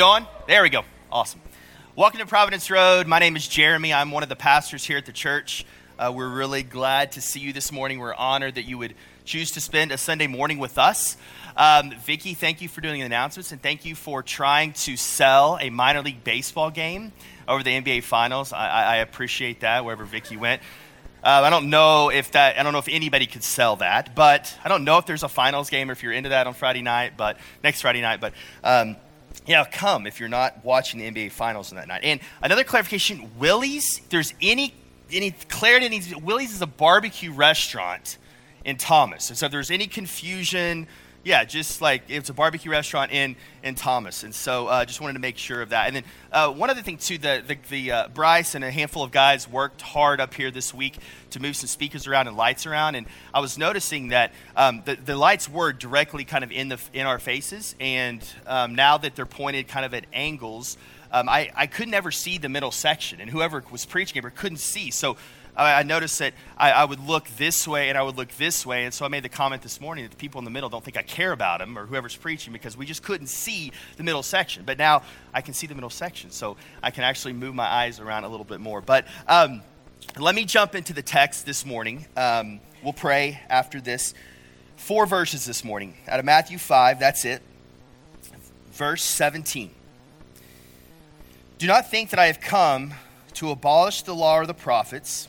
On? There we go. Awesome. Welcome to Providence Road. My name is Jeremy. I'm one of the pastors here at the church. Uh, we're really glad to see you this morning. We're honored that you would choose to spend a Sunday morning with us. Um, Vicki, thank you for doing the announcements, and thank you for trying to sell a minor league baseball game over the NBA Finals. I, I appreciate that wherever Vicki went. Uh, I don't know if that. I don't know if anybody could sell that, but I don't know if there's a finals game or if you're into that on Friday night. But next Friday night, but um, yeah, come if you're not watching the NBA Finals on that night. And another clarification: Willie's. There's any any clarity needs. Willie's is a barbecue restaurant in Thomas, and so if there's any confusion yeah, just like it's a barbecue restaurant in in Thomas, and so uh, just wanted to make sure of that. And then uh, one other thing too, the the, the uh, Bryce and a handful of guys worked hard up here this week to move some speakers around and lights around, and I was noticing that um, the the lights were directly kind of in the in our faces, and um, now that they're pointed kind of at angles. Um, I, I could never see the middle section, and whoever was preaching ever couldn't see. So I, noticed that I, I, would look this way and I would look this way. And so I made the comment this morning that the people in the middle don't think I care about them or whoever's preaching because we just couldn't see the middle section. But now I can see the middle section. So I can actually move my eyes around a little bit more. But um, let me jump into the text this morning. Um, we'll pray after this. Four verses this morning out of Matthew 5. That's it. Verse 17. Do not think that I have come to abolish the law or the prophets.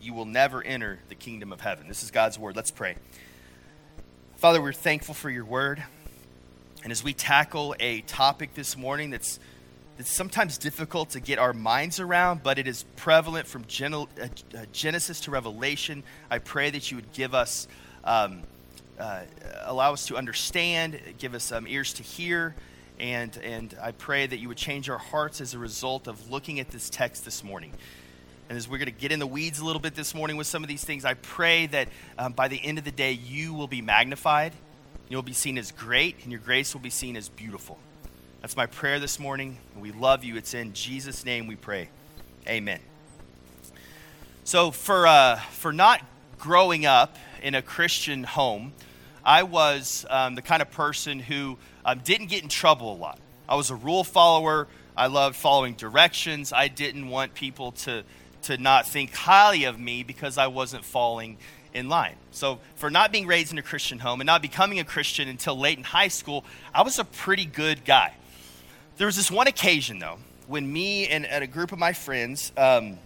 you will never enter the kingdom of heaven. This is God's word. Let's pray. Father, we're thankful for your word. And as we tackle a topic this morning that's, that's sometimes difficult to get our minds around, but it is prevalent from uh, uh, Genesis to Revelation, I pray that you would give us, um, uh, allow us to understand, give us um, ears to hear, and, and I pray that you would change our hearts as a result of looking at this text this morning. And as we're going to get in the weeds a little bit this morning with some of these things, I pray that um, by the end of the day, you will be magnified, you'll be seen as great, and your grace will be seen as beautiful. That's my prayer this morning. We love you. It's in Jesus' name we pray. Amen. So, for, uh, for not growing up in a Christian home, I was um, the kind of person who um, didn't get in trouble a lot. I was a rule follower. I loved following directions. I didn't want people to to not think highly of me because I wasn't falling in line. So, for not being raised in a Christian home and not becoming a Christian until late in high school, I was a pretty good guy. There was this one occasion, though, when me and, and a group of my friends um,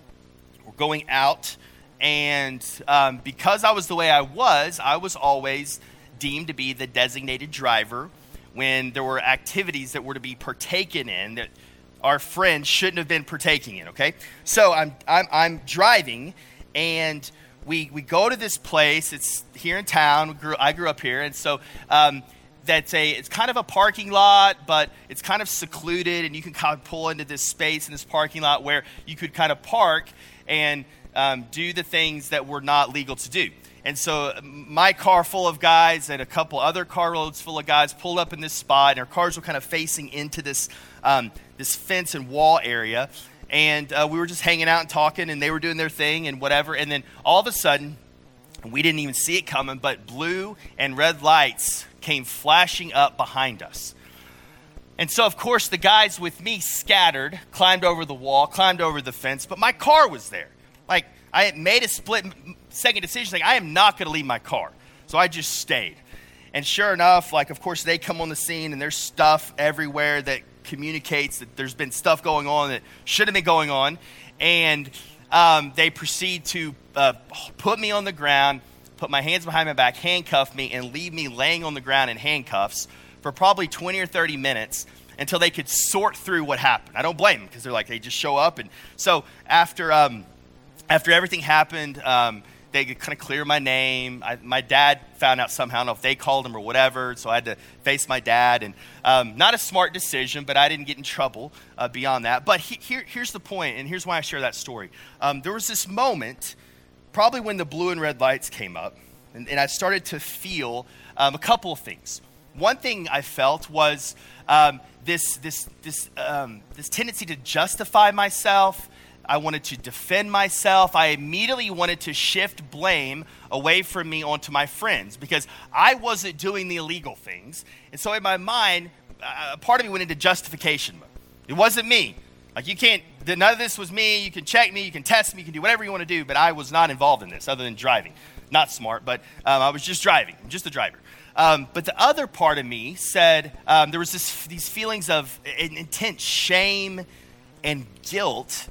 were going out, and um, because I was the way I was, I was always deemed to be the designated driver when there were activities that were to be partaken in that our friend shouldn't have been partaking in, okay? So I'm, I'm, I'm driving, and we, we go to this place. It's here in town. Grew, I grew up here, and so um, that's a it's kind of a parking lot, but it's kind of secluded, and you can kind of pull into this space in this parking lot where you could kind of park and um, do the things that were not legal to do. And so my car full of guys and a couple other carloads full of guys pulled up in this spot, and our cars were kind of facing into this um, this fence and wall area. And uh, we were just hanging out and talking, and they were doing their thing and whatever. And then all of a sudden, we didn't even see it coming, but blue and red lights came flashing up behind us. And so, of course, the guys with me scattered, climbed over the wall, climbed over the fence, but my car was there. Like, I had made a split second decision, like, I am not going to leave my car. So I just stayed. And sure enough, like, of course, they come on the scene and there's stuff everywhere that communicates that there's been stuff going on that shouldn't have been going on. And um, they proceed to uh, put me on the ground, put my hands behind my back, handcuff me, and leave me laying on the ground in handcuffs for probably 20 or 30 minutes until they could sort through what happened. I don't blame them because they're like, they just show up. And so after, um, after everything happened, um, they could kind of clear my name. I, my dad found out somehow. I don't know if they called him or whatever, so I had to face my dad. And um, not a smart decision, but I didn't get in trouble uh, beyond that. But he, here, here's the point, and here's why I share that story. Um, there was this moment, probably when the blue and red lights came up, and, and I started to feel um, a couple of things. One thing I felt was um, this, this, this, um, this tendency to justify myself I wanted to defend myself. I immediately wanted to shift blame away from me onto my friends because I wasn't doing the illegal things. And so in my mind, uh, part of me went into justification mode. It wasn't me. Like, you can't, none of this was me. You can check me, you can test me, you can do whatever you want to do, but I was not involved in this other than driving. Not smart, but um, I was just driving, I'm just a driver. Um, but the other part of me said um, there was this, these feelings of intense shame and guilt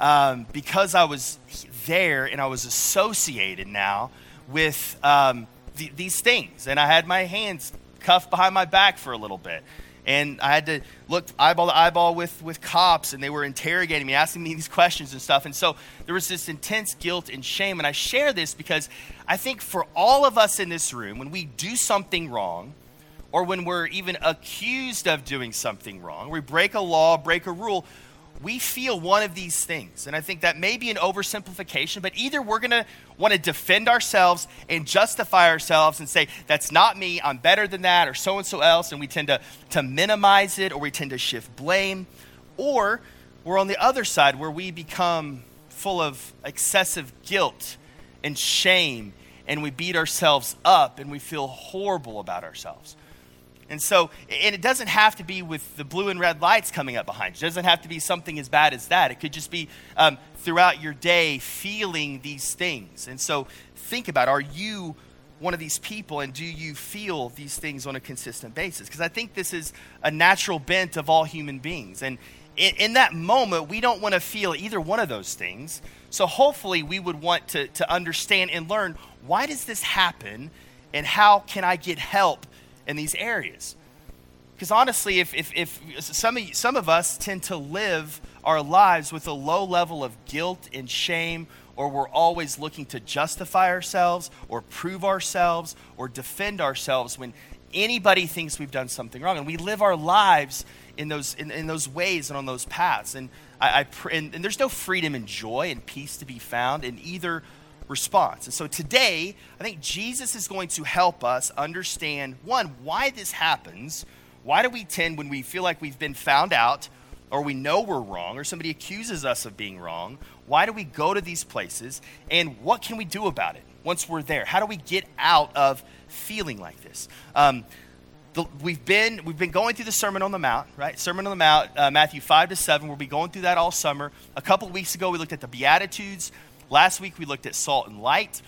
um, because I was there and I was associated now with um, th- these things. And I had my hands cuffed behind my back for a little bit. And I had to look eyeball to eyeball with, with cops, and they were interrogating me, asking me these questions and stuff. And so there was this intense guilt and shame. And I share this because I think for all of us in this room, when we do something wrong, or when we're even accused of doing something wrong, we break a law, break a rule, we feel one of these things. And I think that may be an oversimplification, but either we're going to want to defend ourselves and justify ourselves and say, that's not me, I'm better than that, or so and so else, and we tend to, to minimize it or we tend to shift blame. Or we're on the other side where we become full of excessive guilt and shame and we beat ourselves up and we feel horrible about ourselves. And so, and it doesn't have to be with the blue and red lights coming up behind you. It doesn't have to be something as bad as that. It could just be um, throughout your day feeling these things. And so, think about are you one of these people and do you feel these things on a consistent basis? Because I think this is a natural bent of all human beings. And in, in that moment, we don't want to feel either one of those things. So, hopefully, we would want to, to understand and learn why does this happen and how can I get help in these areas. Because honestly, if, if, if some, of, some of us tend to live our lives with a low level of guilt and shame, or we're always looking to justify ourselves, or prove ourselves, or defend ourselves when anybody thinks we've done something wrong. And we live our lives in those, in, in those ways and on those paths. And, I, I pr- and, and there's no freedom and joy and peace to be found in either response. And so today, I think Jesus is going to help us understand one, why this happens. Why do we tend, when we feel like we've been found out, or we know we're wrong, or somebody accuses us of being wrong, why do we go to these places? And what can we do about it once we're there? How do we get out of feeling like this? Um, the, we've been we've been going through the Sermon on the Mount, right? Sermon on the Mount, uh, Matthew five to seven. We'll be going through that all summer. A couple weeks ago, we looked at the Beatitudes. Last week we looked at salt and light.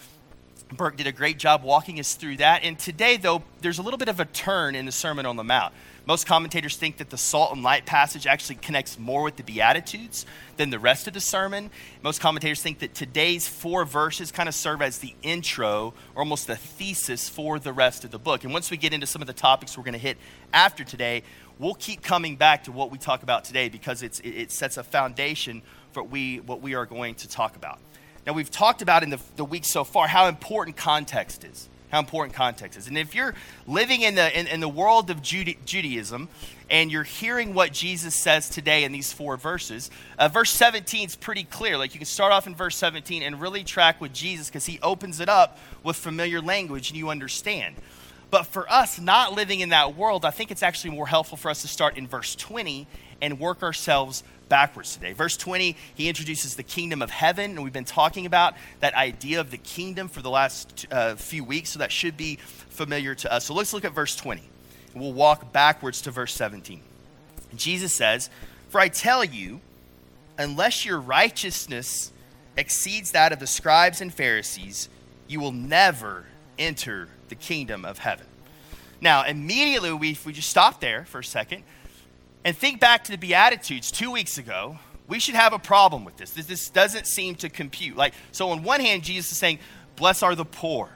Burke did a great job walking us through that. And today, though, there's a little bit of a turn in the Sermon on the Mount. Most commentators think that the salt and light passage actually connects more with the Beatitudes than the rest of the sermon. Most commentators think that today's four verses kind of serve as the intro or almost the thesis for the rest of the book. And once we get into some of the topics we're going to hit after today, we'll keep coming back to what we talk about today because it's, it sets a foundation for what we, what we are going to talk about. Now, we've talked about in the, the week so far how important context is. How important context is. And if you're living in the, in, in the world of Judaism and you're hearing what Jesus says today in these four verses, uh, verse 17 is pretty clear. Like you can start off in verse 17 and really track with Jesus because he opens it up with familiar language and you understand. But for us not living in that world, I think it's actually more helpful for us to start in verse 20 and work ourselves backwards today. Verse 20, he introduces the kingdom of heaven, and we've been talking about that idea of the kingdom for the last uh, few weeks, so that should be familiar to us. So let's look at verse 20. We'll walk backwards to verse 17. Jesus says, For I tell you, unless your righteousness exceeds that of the scribes and Pharisees, you will never enter the kingdom of heaven. Now, immediately, we, if we just stop there for a second, and think back to the Beatitudes two weeks ago, we should have a problem with this. This, this doesn't seem to compute. Like, so on one hand, Jesus is saying, Blessed are the poor,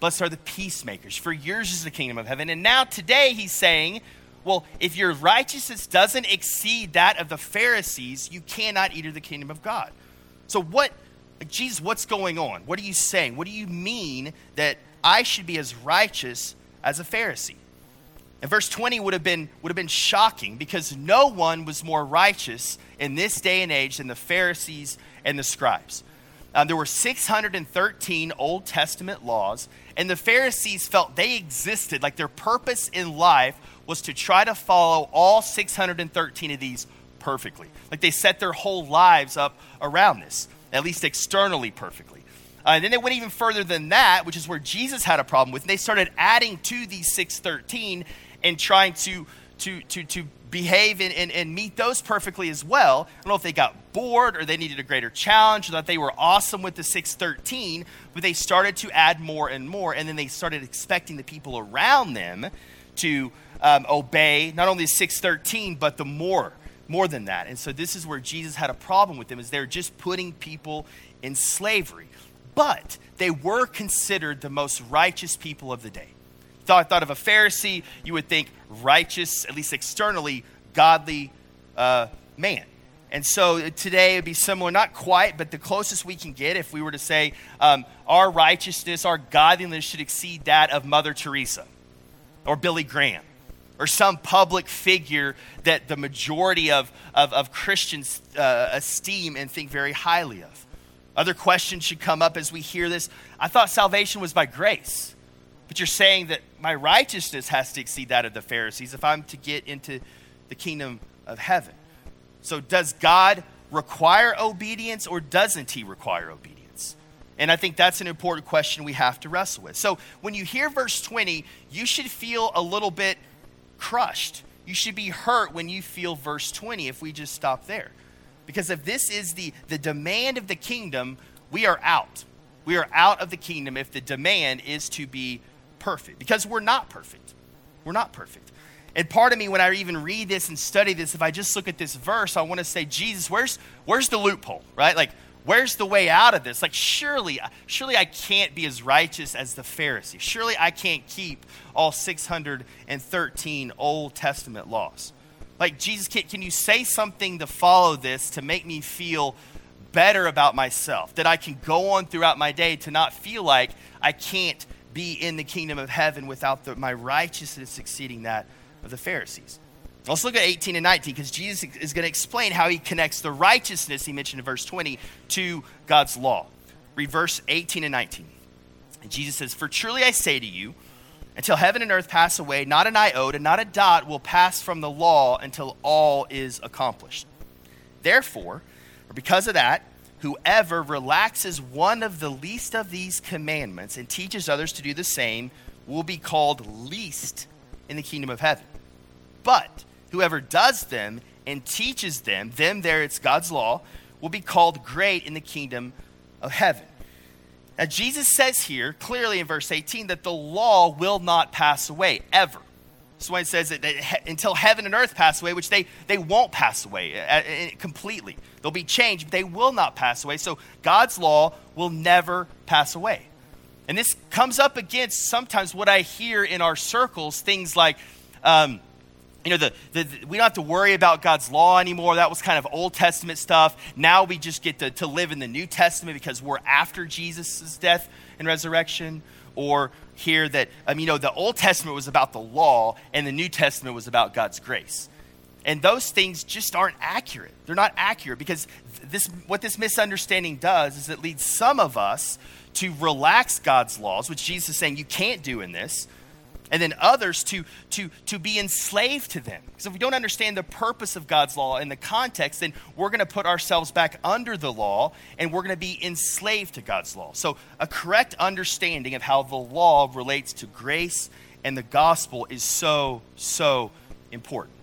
blessed are the peacemakers, for yours is the kingdom of heaven. And now today he's saying, well, if your righteousness doesn't exceed that of the Pharisees, you cannot enter the kingdom of God. So what Jesus, what's going on? What are you saying? What do you mean that I should be as righteous as a Pharisee? And verse 20 would have been would have been shocking because no one was more righteous in this day and age than the Pharisees and the scribes. Um, there were 613 Old Testament laws, and the Pharisees felt they existed, like their purpose in life was to try to follow all 613 of these perfectly. Like they set their whole lives up around this, at least externally perfectly. Uh, and then they went even further than that, which is where Jesus had a problem with. And they started adding to these 613 and trying to, to, to, to behave and, and, and meet those perfectly as well. I don't know if they got bored or they needed a greater challenge or that they were awesome with the 613, but they started to add more and more. And then they started expecting the people around them to um, obey not only 613, but the more, more than that. And so this is where Jesus had a problem with them, is they're just putting people in slavery. But they were considered the most righteous people of the day thought, thought of a Pharisee, you would think righteous, at least externally, godly uh, man. And so today would be similar, not quite, but the closest we can get if we were to say um, our righteousness, our godliness should exceed that of Mother Teresa or Billy Graham or some public figure that the majority of, of, of Christians uh, esteem and think very highly of. Other questions should come up as we hear this. I thought salvation was by grace. But you're saying that my righteousness has to exceed that of the Pharisees if I'm to get into the kingdom of heaven. So, does God require obedience or doesn't He require obedience? And I think that's an important question we have to wrestle with. So, when you hear verse 20, you should feel a little bit crushed. You should be hurt when you feel verse 20 if we just stop there. Because if this is the, the demand of the kingdom, we are out. We are out of the kingdom if the demand is to be perfect because we're not perfect. We're not perfect. And part of me, when I even read this and study this, if I just look at this verse, I want to say, Jesus, where's, where's the loophole, right? Like, where's the way out of this? Like, surely, surely I can't be as righteous as the Pharisee. Surely I can't keep all 613 Old Testament laws. Like, Jesus, can, can you say something to follow this to make me feel better about myself? That I can go on throughout my day to not feel like I can't be in the kingdom of heaven without the, my righteousness exceeding that of the Pharisees. Let's look at 18 and 19 because Jesus is going to explain how he connects the righteousness he mentioned in verse 20 to God's law. Read verse 18 and 19. And Jesus says, For truly I say to you, until heaven and earth pass away, not an iota, and not a dot will pass from the law until all is accomplished. Therefore, or because of that, Whoever relaxes one of the least of these commandments and teaches others to do the same will be called least in the kingdom of heaven. But whoever does them and teaches them, them there it's God's law, will be called great in the kingdom of heaven. Now, Jesus says here clearly in verse 18 that the law will not pass away ever. That's why it says that, until heaven and earth pass away, which they, they won't pass away uh, uh, completely. They'll be changed, but they will not pass away. So God's law will never pass away. And this comes up against sometimes what I hear in our circles things like, um, you know, the, the, the, we don't have to worry about God's law anymore. That was kind of Old Testament stuff. Now we just get to, to live in the New Testament because we're after Jesus' death and resurrection or hear that, um, you know, the Old Testament was about the law and the New Testament was about God's grace. And those things just aren't accurate. They're not accurate because this, what this misunderstanding does is it leads some of us to relax God's laws, which Jesus is saying you can't do in this, and then others to, to, to be enslaved to them. Because if we don't understand the purpose of God's law in the context, then we're going to put ourselves back under the law and we're going to be enslaved to God's law. So, a correct understanding of how the law relates to grace and the gospel is so, so important.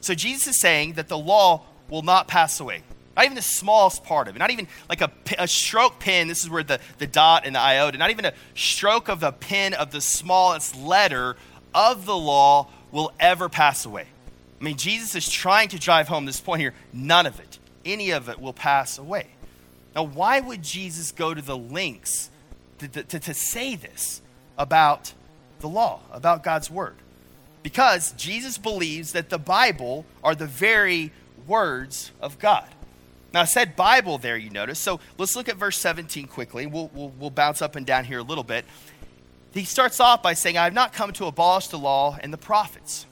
So, Jesus is saying that the law will not pass away. Not even the smallest part of it. Not even like a, a stroke pen. This is where the, the dot and the iota. Not even a stroke of the pen of the smallest letter of the law will ever pass away. I mean, Jesus is trying to drive home this point here. None of it, any of it, will pass away. Now, why would Jesus go to the lengths to, to, to say this about the law, about God's word? Because Jesus believes that the Bible are the very words of God. Now, I said Bible there, you notice. So let's look at verse 17 quickly. We'll, we'll, we'll bounce up and down here a little bit. He starts off by saying, I have not come to abolish the law and the prophets.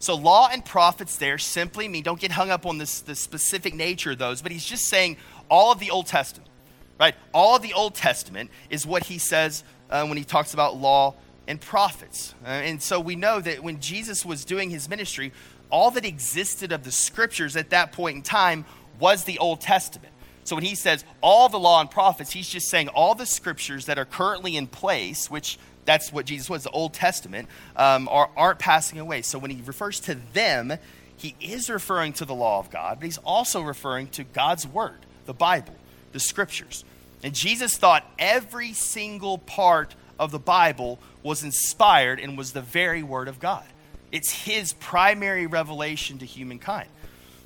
So, law and prophets there simply mean, don't get hung up on this, the specific nature of those, but he's just saying all of the Old Testament, right? All of the Old Testament is what he says uh, when he talks about law and prophets. Uh, and so we know that when Jesus was doing his ministry, all that existed of the scriptures at that point in time was the Old Testament. So when he says all the law and prophets, he's just saying all the scriptures that are currently in place, which that's what Jesus was, the Old Testament, um, are, aren't passing away. So when he refers to them, he is referring to the law of God, but he's also referring to God's word, the Bible, the scriptures. And Jesus thought every single part of the Bible was inspired and was the very word of God. It's his primary revelation to humankind.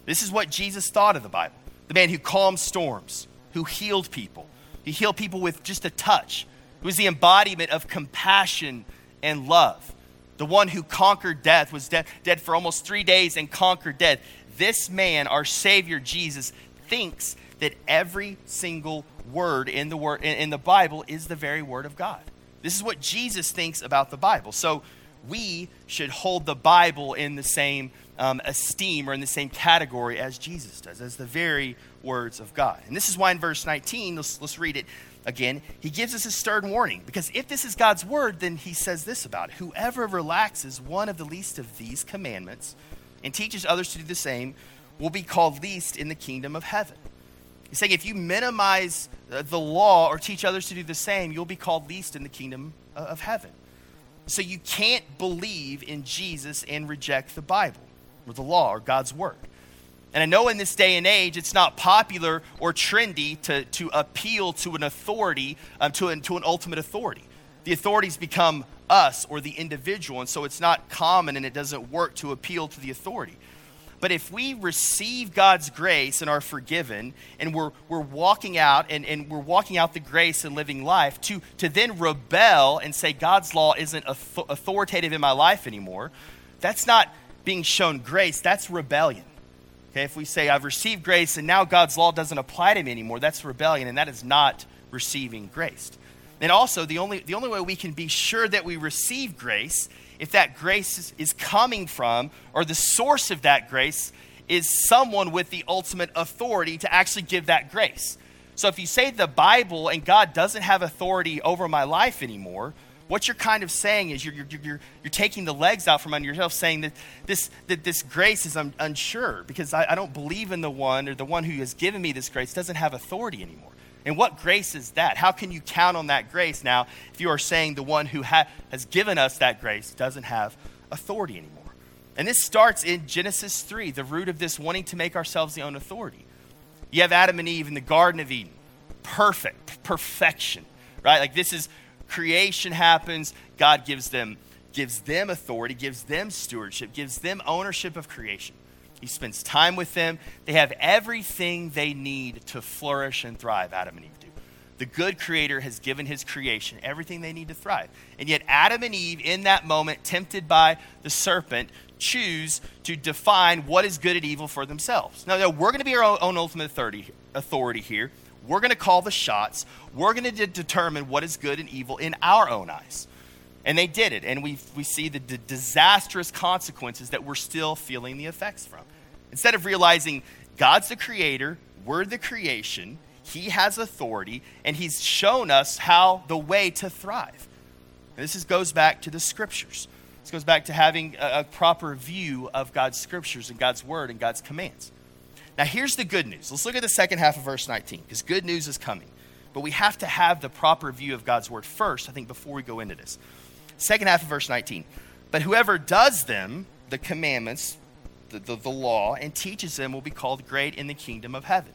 This is what Jesus thought of the Bible the man who calmed storms, who healed people. He healed people with just a touch. He was the embodiment of compassion and love. The one who conquered death was dead, dead for almost three days and conquered death. This man, our Savior Jesus, thinks that every single word in the word in the Bible is the very word of God. This is what Jesus thinks about the Bible. So we should hold the Bible in the same um, esteem or in the same category as Jesus does, as the very words of God. And this is why in verse 19, let's, let's read it again, he gives us a stern warning. Because if this is God's word, then he says this about it Whoever relaxes one of the least of these commandments and teaches others to do the same will be called least in the kingdom of heaven. He's saying if you minimize the law or teach others to do the same, you'll be called least in the kingdom of heaven. So you can't believe in Jesus and reject the Bible the law or God's word. And I know in this day and age, it's not popular or trendy to, to appeal to an authority, um, to, an, to an ultimate authority. The authorities become us or the individual, and so it's not common and it doesn't work to appeal to the authority. But if we receive God's grace and are forgiven, and we're, we're walking out and, and we're walking out the grace and living life, to, to then rebel and say God's law isn't authoritative in my life anymore, that's not being shown grace, that's rebellion. Okay, if we say I've received grace and now God's law doesn't apply to me anymore, that's rebellion, and that is not receiving grace. And also, the only, the only way we can be sure that we receive grace if that grace is, is coming from, or the source of that grace is someone with the ultimate authority to actually give that grace. So if you say the Bible and God doesn't have authority over my life anymore, what you're kind of saying is you're, you're, you're, you're taking the legs out from under yourself, saying that this, that this grace is un- unsure because I, I don't believe in the one or the one who has given me this grace doesn't have authority anymore. And what grace is that? How can you count on that grace now if you are saying the one who ha- has given us that grace doesn't have authority anymore? And this starts in Genesis 3, the root of this wanting to make ourselves the own authority. You have Adam and Eve in the Garden of Eden. Perfect, perfection, right? Like this is creation happens, God gives them gives them authority, gives them stewardship, gives them ownership of creation. He spends time with them. They have everything they need to flourish and thrive, Adam and Eve do. The good creator has given his creation everything they need to thrive. And yet, Adam and Eve, in that moment, tempted by the serpent, choose to define what is good and evil for themselves. Now, we're going to be our own ultimate authority here. We're going to call the shots. We're going to de- determine what is good and evil in our own eyes. And they did it. And we, we see the d- disastrous consequences that we're still feeling the effects from. Instead of realizing God's the creator, we're the creation, He has authority, and He's shown us how the way to thrive. And this is, goes back to the scriptures. This goes back to having a, a proper view of God's scriptures and God's word and God's commands. Now, here's the good news. Let's look at the second half of verse 19, because good news is coming. But we have to have the proper view of God's word first, I think, before we go into this. Second half of verse 19. But whoever does them, the commandments, the, the, the law and teaches them will be called great in the kingdom of heaven.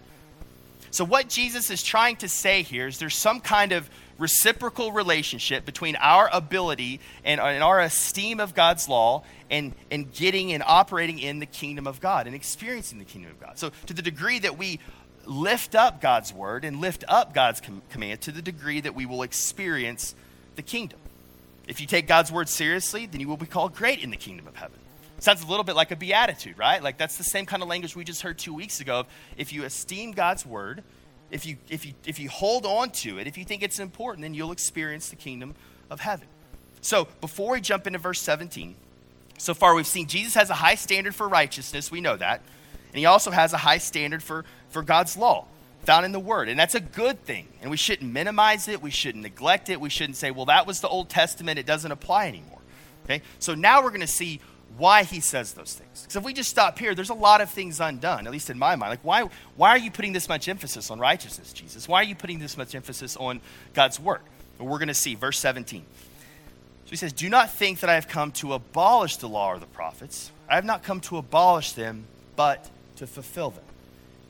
So, what Jesus is trying to say here is there's some kind of reciprocal relationship between our ability and, and, our esteem of God's law and, and getting and operating in the kingdom of God and experiencing the kingdom of God. So, to the degree that we lift up God's word and lift up God's com- command, to the degree that we will experience the kingdom. If you take God's word seriously, then you will be called great in the kingdom of heaven. Sounds a little bit like a beatitude, right? Like that's the same kind of language we just heard two weeks ago. If you esteem God's word, if you, if you, if you hold on to it, if you think it's important, then you'll experience the kingdom of heaven. So before we jump into verse 17, so far we've seen Jesus has a high standard for righteousness. We know that. And he also has a high standard for, for God's law found in the Word. And that's a good thing. And we shouldn't minimize it. We shouldn't neglect it. We shouldn't say, well, that was the Old Testament. It doesn't apply anymore. Okay? So now we're going to see why he says those things. Because if we just stop here, there's a lot of things undone, at least in my mind. Like, why, why are you putting this much emphasis on righteousness, Jesus? Why are you putting this much emphasis on God's Word? Well, we're going to see. Verse 17. So he says, Do not think that I have come to abolish the law or the prophets. I have not come to abolish them, but to fulfill them.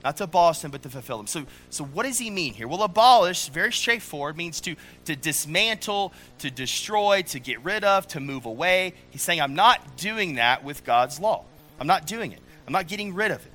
Not to abolish them, but to fulfill them. So, so what does he mean here? Well, abolish, very straightforward, means to, to dismantle, to destroy, to get rid of, to move away. He's saying, I'm not doing that with God's law. I'm not doing it. I'm not getting rid of it.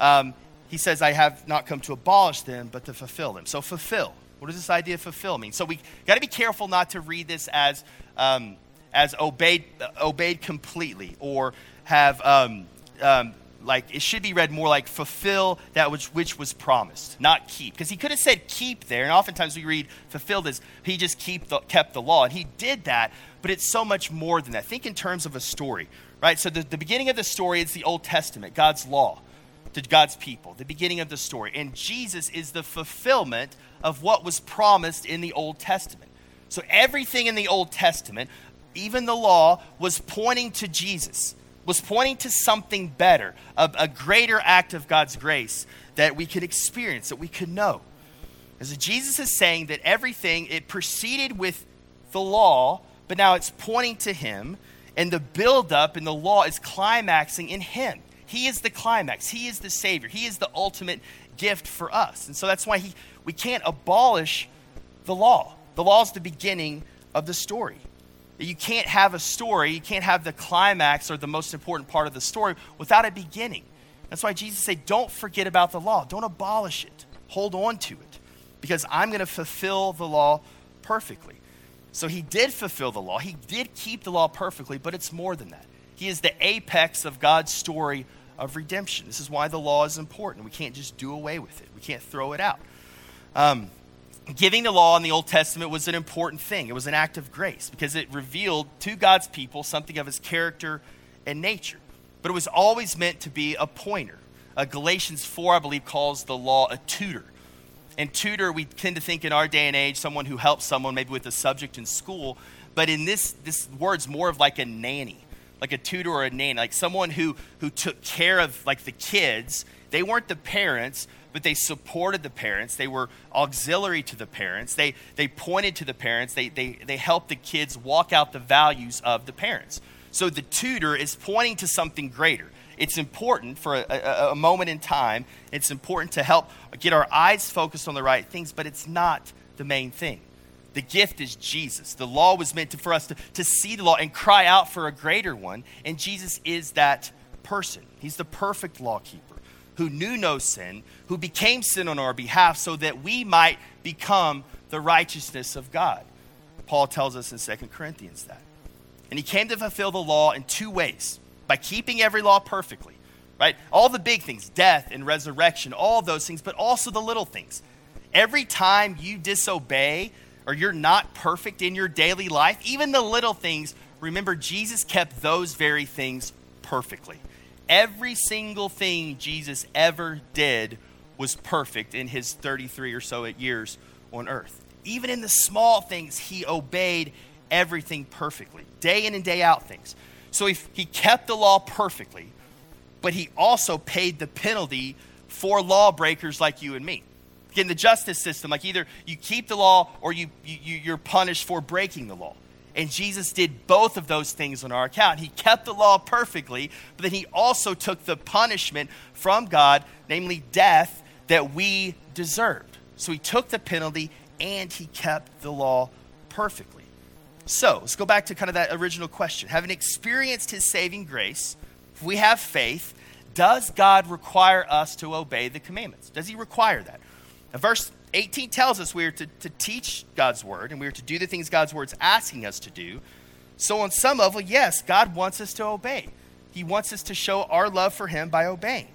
Um, he says, I have not come to abolish them, but to fulfill them. So, fulfill. What does this idea of fulfill mean? So, we got to be careful not to read this as, um, as obeyed, obeyed completely or have um, um like it should be read more like fulfill that which, which was promised, not keep. Because he could have said keep there, and oftentimes we read fulfilled as he just keep the, kept the law, and he did that, but it's so much more than that. Think in terms of a story, right? So the, the beginning of the story is the Old Testament, God's law to God's people, the beginning of the story. And Jesus is the fulfillment of what was promised in the Old Testament. So everything in the Old Testament, even the law, was pointing to Jesus was pointing to something better, a, a greater act of God's grace that we could experience, that we could know. As Jesus is saying that everything, it proceeded with the law, but now it's pointing to Him, and the buildup in the law is climaxing in Him. He is the climax, He is the Savior, He is the ultimate gift for us. And so that's why he, we can't abolish the law. The law is the beginning of the story. You can't have a story, you can't have the climax or the most important part of the story without a beginning. That's why Jesus said, Don't forget about the law, don't abolish it, hold on to it, because I'm going to fulfill the law perfectly. So he did fulfill the law, he did keep the law perfectly, but it's more than that. He is the apex of God's story of redemption. This is why the law is important. We can't just do away with it, we can't throw it out. Um, giving the law in the Old Testament was an important thing. It was an act of grace because it revealed to God's people something of his character and nature. But it was always meant to be a pointer. Uh, Galatians 4, I believe, calls the law a tutor. And tutor, we tend to think in our day and age, someone who helps someone maybe with a subject in school. But in this, this word's more of like a nanny, like a tutor or a nanny, like someone who, who took care of like the kids. They weren't the parents, but they supported the parents. They were auxiliary to the parents. They, they pointed to the parents. They, they, they helped the kids walk out the values of the parents. So the tutor is pointing to something greater. It's important for a, a, a moment in time. It's important to help get our eyes focused on the right things, but it's not the main thing. The gift is Jesus. The law was meant to, for us to, to see the law and cry out for a greater one, and Jesus is that person. He's the perfect law keeper who knew no sin, who became sin on our behalf so that we might become the righteousness of God. Paul tells us in 2 Corinthians that. And he came to fulfill the law in two ways by keeping every law perfectly, right? All the big things, death and resurrection, all those things, but also the little things. Every time you disobey or you're not perfect in your daily life, even the little things, remember Jesus kept those very things perfectly. Every single thing Jesus ever did was perfect in his 33 or so years on earth. Even in the small things, he obeyed everything perfectly, day in and day out things. So he, he kept the law perfectly, but he also paid the penalty for lawbreakers like you and me. In the justice system, like either you keep the law or you, you, you're punished for breaking the law. And Jesus did both of those things on our account. He kept the law perfectly, but then he also took the punishment from God, namely death, that we deserved. So he took the penalty and he kept the law perfectly. So let's go back to kind of that original question. Having experienced his saving grace, if we have faith, does God require us to obey the commandments? Does he require that? Now, verse 18 tells us we are to, to teach God's word and we are to do the things God's word's asking us to do. So, on some level, yes, God wants us to obey. He wants us to show our love for Him by obeying.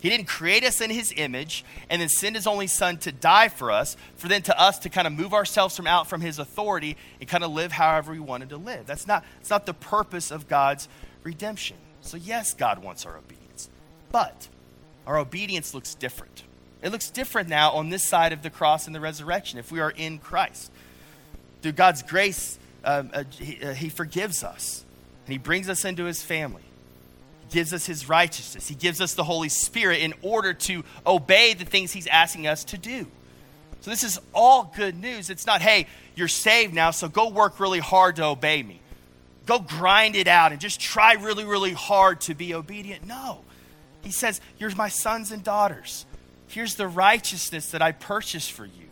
He didn't create us in His image and then send His only Son to die for us, for then to us to kind of move ourselves from out from His authority and kind of live however we wanted to live. That's not, that's not the purpose of God's redemption. So, yes, God wants our obedience, but our obedience looks different. It looks different now on this side of the cross and the resurrection if we are in Christ. Through God's grace, um, uh, he, uh, he forgives us and He brings us into His family. He gives us His righteousness. He gives us the Holy Spirit in order to obey the things He's asking us to do. So, this is all good news. It's not, hey, you're saved now, so go work really hard to obey me. Go grind it out and just try really, really hard to be obedient. No. He says, You're my sons and daughters. Here's the righteousness that I purchased for you.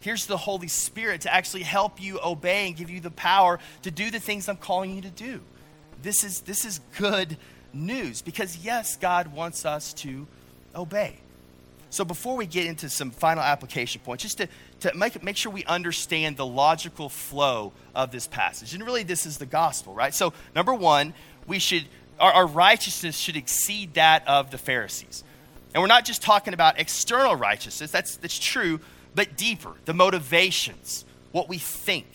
Here's the Holy Spirit to actually help you obey and give you the power to do the things I'm calling you to do. This is, this is good news because, yes, God wants us to obey. So, before we get into some final application points, just to, to make, make sure we understand the logical flow of this passage. And really, this is the gospel, right? So, number one, we should, our, our righteousness should exceed that of the Pharisees. And we're not just talking about external righteousness, that's, that's true, but deeper the motivations, what we think,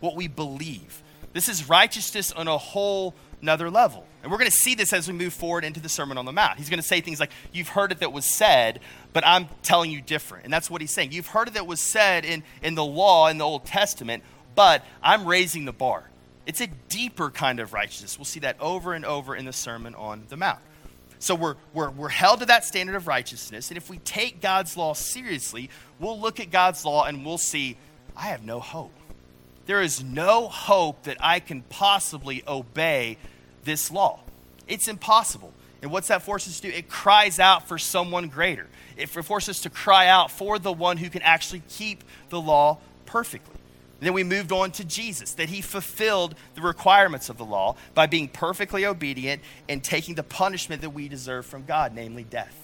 what we believe. This is righteousness on a whole another level. And we're going to see this as we move forward into the Sermon on the Mount. He's going to say things like, You've heard it that was said, but I'm telling you different. And that's what he's saying. You've heard it that was said in, in the law, in the Old Testament, but I'm raising the bar. It's a deeper kind of righteousness. We'll see that over and over in the Sermon on the Mount. So we're, we're, we're held to that standard of righteousness. And if we take God's law seriously, we'll look at God's law and we'll see, I have no hope. There is no hope that I can possibly obey this law. It's impossible. And what's that force us to do? It cries out for someone greater. It forces us to cry out for the one who can actually keep the law perfectly. Then we moved on to Jesus, that he fulfilled the requirements of the law by being perfectly obedient and taking the punishment that we deserve from God, namely death.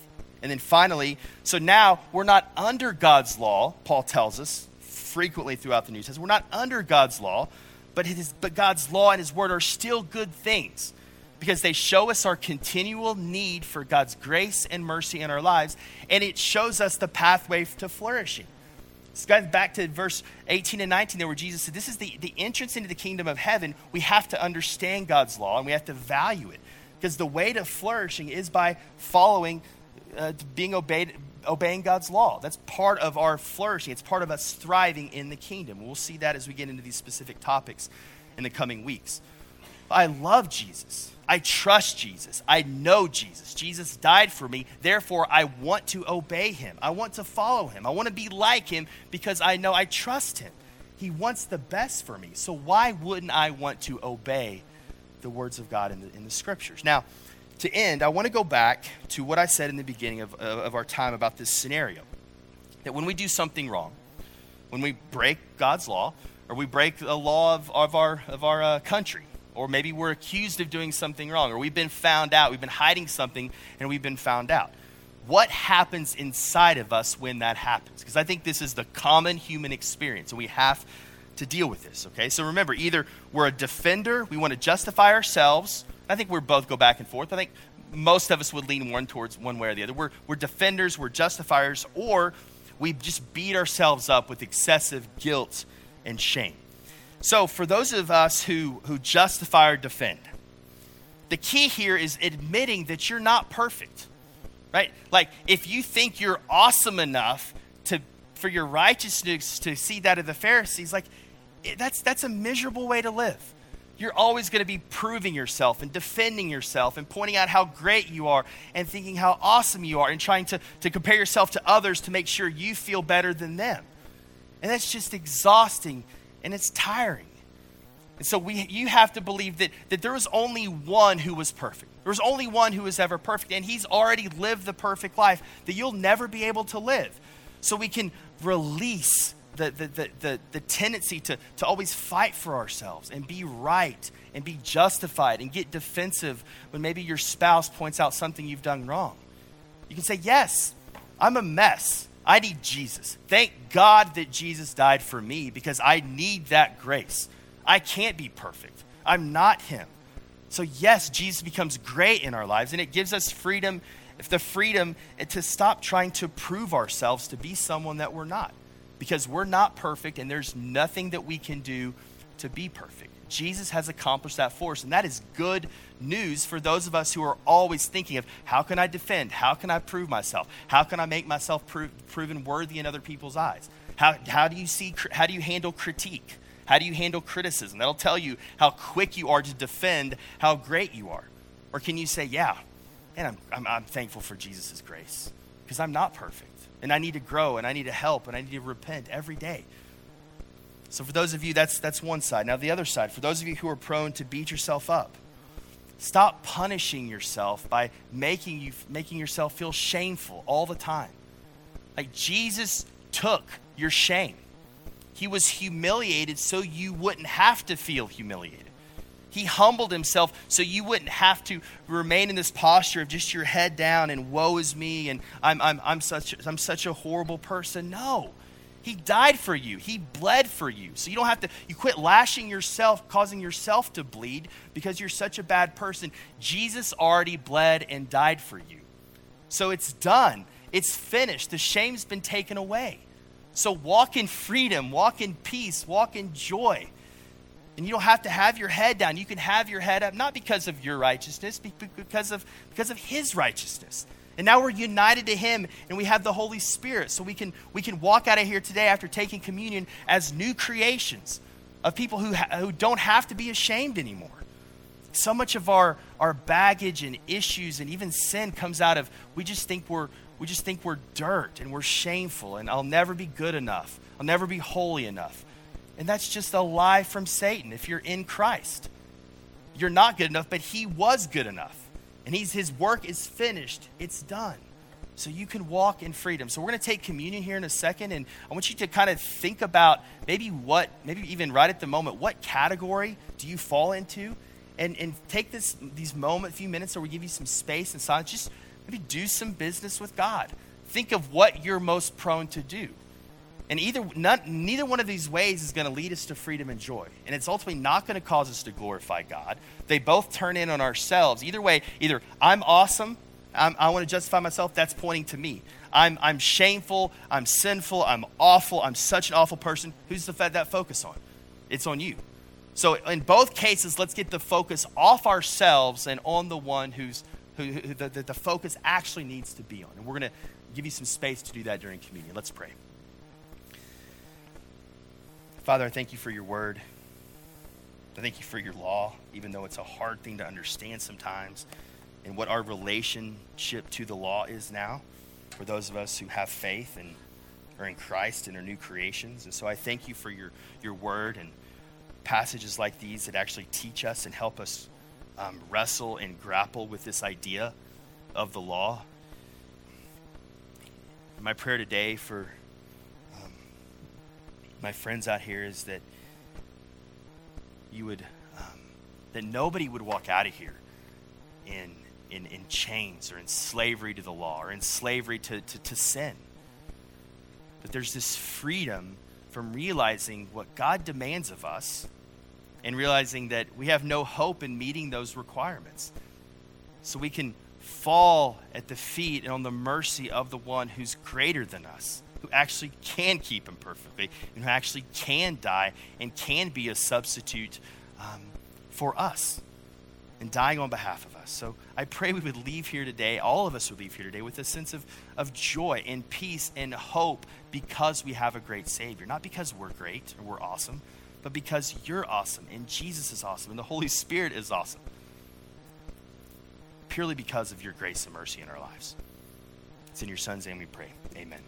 And then finally, so now we're not under God's law, Paul tells us frequently throughout the New Testament. We're not under God's law, but, is, but God's law and his word are still good things because they show us our continual need for God's grace and mercy in our lives, and it shows us the pathway to flourishing. Let's back to verse 18 and 19 there where Jesus said, This is the, the entrance into the kingdom of heaven. We have to understand God's law and we have to value it. Because the way to flourishing is by following, uh, being obeyed, obeying God's law. That's part of our flourishing. It's part of us thriving in the kingdom. We'll see that as we get into these specific topics in the coming weeks. I love Jesus. I trust Jesus. I know Jesus. Jesus died for me. Therefore, I want to obey him. I want to follow him. I want to be like him because I know I trust him. He wants the best for me. So, why wouldn't I want to obey the words of God in the, in the scriptures? Now, to end, I want to go back to what I said in the beginning of, of our time about this scenario. That when we do something wrong, when we break God's law, or we break the law of, of our, of our uh, country, or maybe we're accused of doing something wrong, or we've been found out, we've been hiding something, and we've been found out. What happens inside of us when that happens? Because I think this is the common human experience, and we have to deal with this, okay? So remember, either we're a defender, we want to justify ourselves. I think we both go back and forth. I think most of us would lean one towards one way or the other. We're, we're defenders, we're justifiers, or we just beat ourselves up with excessive guilt and shame. So, for those of us who, who justify or defend, the key here is admitting that you're not perfect, right? Like, if you think you're awesome enough to, for your righteousness to see that of the Pharisees, like, that's, that's a miserable way to live. You're always going to be proving yourself and defending yourself and pointing out how great you are and thinking how awesome you are and trying to, to compare yourself to others to make sure you feel better than them. And that's just exhausting and it's tiring. And so we, you have to believe that, that there was only one who was perfect. There was only one who was ever perfect, and he's already lived the perfect life that you'll never be able to live. So we can release the, the, the, the, the tendency to, to always fight for ourselves and be right and be justified and get defensive when maybe your spouse points out something you've done wrong. You can say, Yes, I'm a mess. I need Jesus. Thank God that Jesus died for me because I need that grace. I can't be perfect. I'm not Him. So, yes, Jesus becomes great in our lives, and it gives us freedom, if the freedom to stop trying to prove ourselves to be someone that we're not. Because we're not perfect, and there's nothing that we can do to be perfect. Jesus has accomplished that for us, and that is good news for those of us who are always thinking of how can I defend? How can I prove myself? How can I make myself prove, proven worthy in other people's eyes? How, how do you see, how do you handle critique? How do you handle criticism? That'll tell you how quick you are to defend how great you are. Or can you say, yeah, and I'm, I'm, I'm thankful for Jesus' grace because I'm not perfect and I need to grow and I need to help and I need to repent every day. So for those of you, that's, that's one side. Now, the other side, for those of you who are prone to beat yourself up, stop punishing yourself by making, you, making yourself feel shameful all the time. Like Jesus took your shame. He was humiliated so you wouldn't have to feel humiliated. He humbled himself so you wouldn't have to remain in this posture of just your head down and woe is me and I'm, I'm, I'm, such, I'm such a horrible person. No. He died for you. He bled for you. So you don't have to, you quit lashing yourself, causing yourself to bleed because you're such a bad person. Jesus already bled and died for you. So it's done. It's finished. The shame's been taken away. So walk in freedom, walk in peace, walk in joy. And you don't have to have your head down. You can have your head up, not because of your righteousness, because of, because of His righteousness. And now we're united to Him and we have the Holy Spirit. So we can, we can walk out of here today after taking communion as new creations of people who, ha- who don't have to be ashamed anymore. So much of our, our baggage and issues and even sin comes out of we just think we're, we just think we're dirt and we're shameful and I'll never be good enough. I'll never be holy enough. And that's just a lie from Satan if you're in Christ. You're not good enough, but he was good enough. And he's, his work is finished, it's done. So you can walk in freedom. So we're going to take communion here in a second, and I want you to kind of think about maybe what, maybe even right at the moment, what category do you fall into? And, and take this these moment, few minutes, where we give you some space and silence. Just Maybe do some business with God. Think of what you're most prone to do. And either neither one of these ways is going to lead us to freedom and joy. And it's ultimately not going to cause us to glorify God. They both turn in on ourselves. Either way, either I'm awesome, I'm, i want to justify myself, that's pointing to me. I'm, I'm shameful, I'm sinful, I'm awful, I'm such an awful person. Who's the fed that focus on? It's on you. So in both cases, let's get the focus off ourselves and on the one who's who, who the, the, the focus actually needs to be on. And we're going to give you some space to do that during communion. Let's pray. Father, I thank you for your word. I thank you for your law, even though it's a hard thing to understand sometimes, and what our relationship to the law is now for those of us who have faith and are in Christ and are new creations. And so I thank you for your, your word and passages like these that actually teach us and help us um, wrestle and grapple with this idea of the law. My prayer today for my friends out here is that you would, um, that nobody would walk out of here in, in, in chains or in slavery to the law or in slavery to, to, to sin. But there's this freedom from realizing what God demands of us and realizing that we have no hope in meeting those requirements. So we can fall at the feet and on the mercy of the one who's greater than us, who actually can keep him perfectly, and who actually can die and can be a substitute um, for us and dying on behalf of us. So I pray we would leave here today, all of us would leave here today with a sense of, of joy and peace and hope because we have a great Savior. Not because we're great or we're awesome, but because you're awesome and Jesus is awesome and the Holy Spirit is awesome. Purely because of your grace and mercy in our lives. It's in your Son's name we pray. Amen.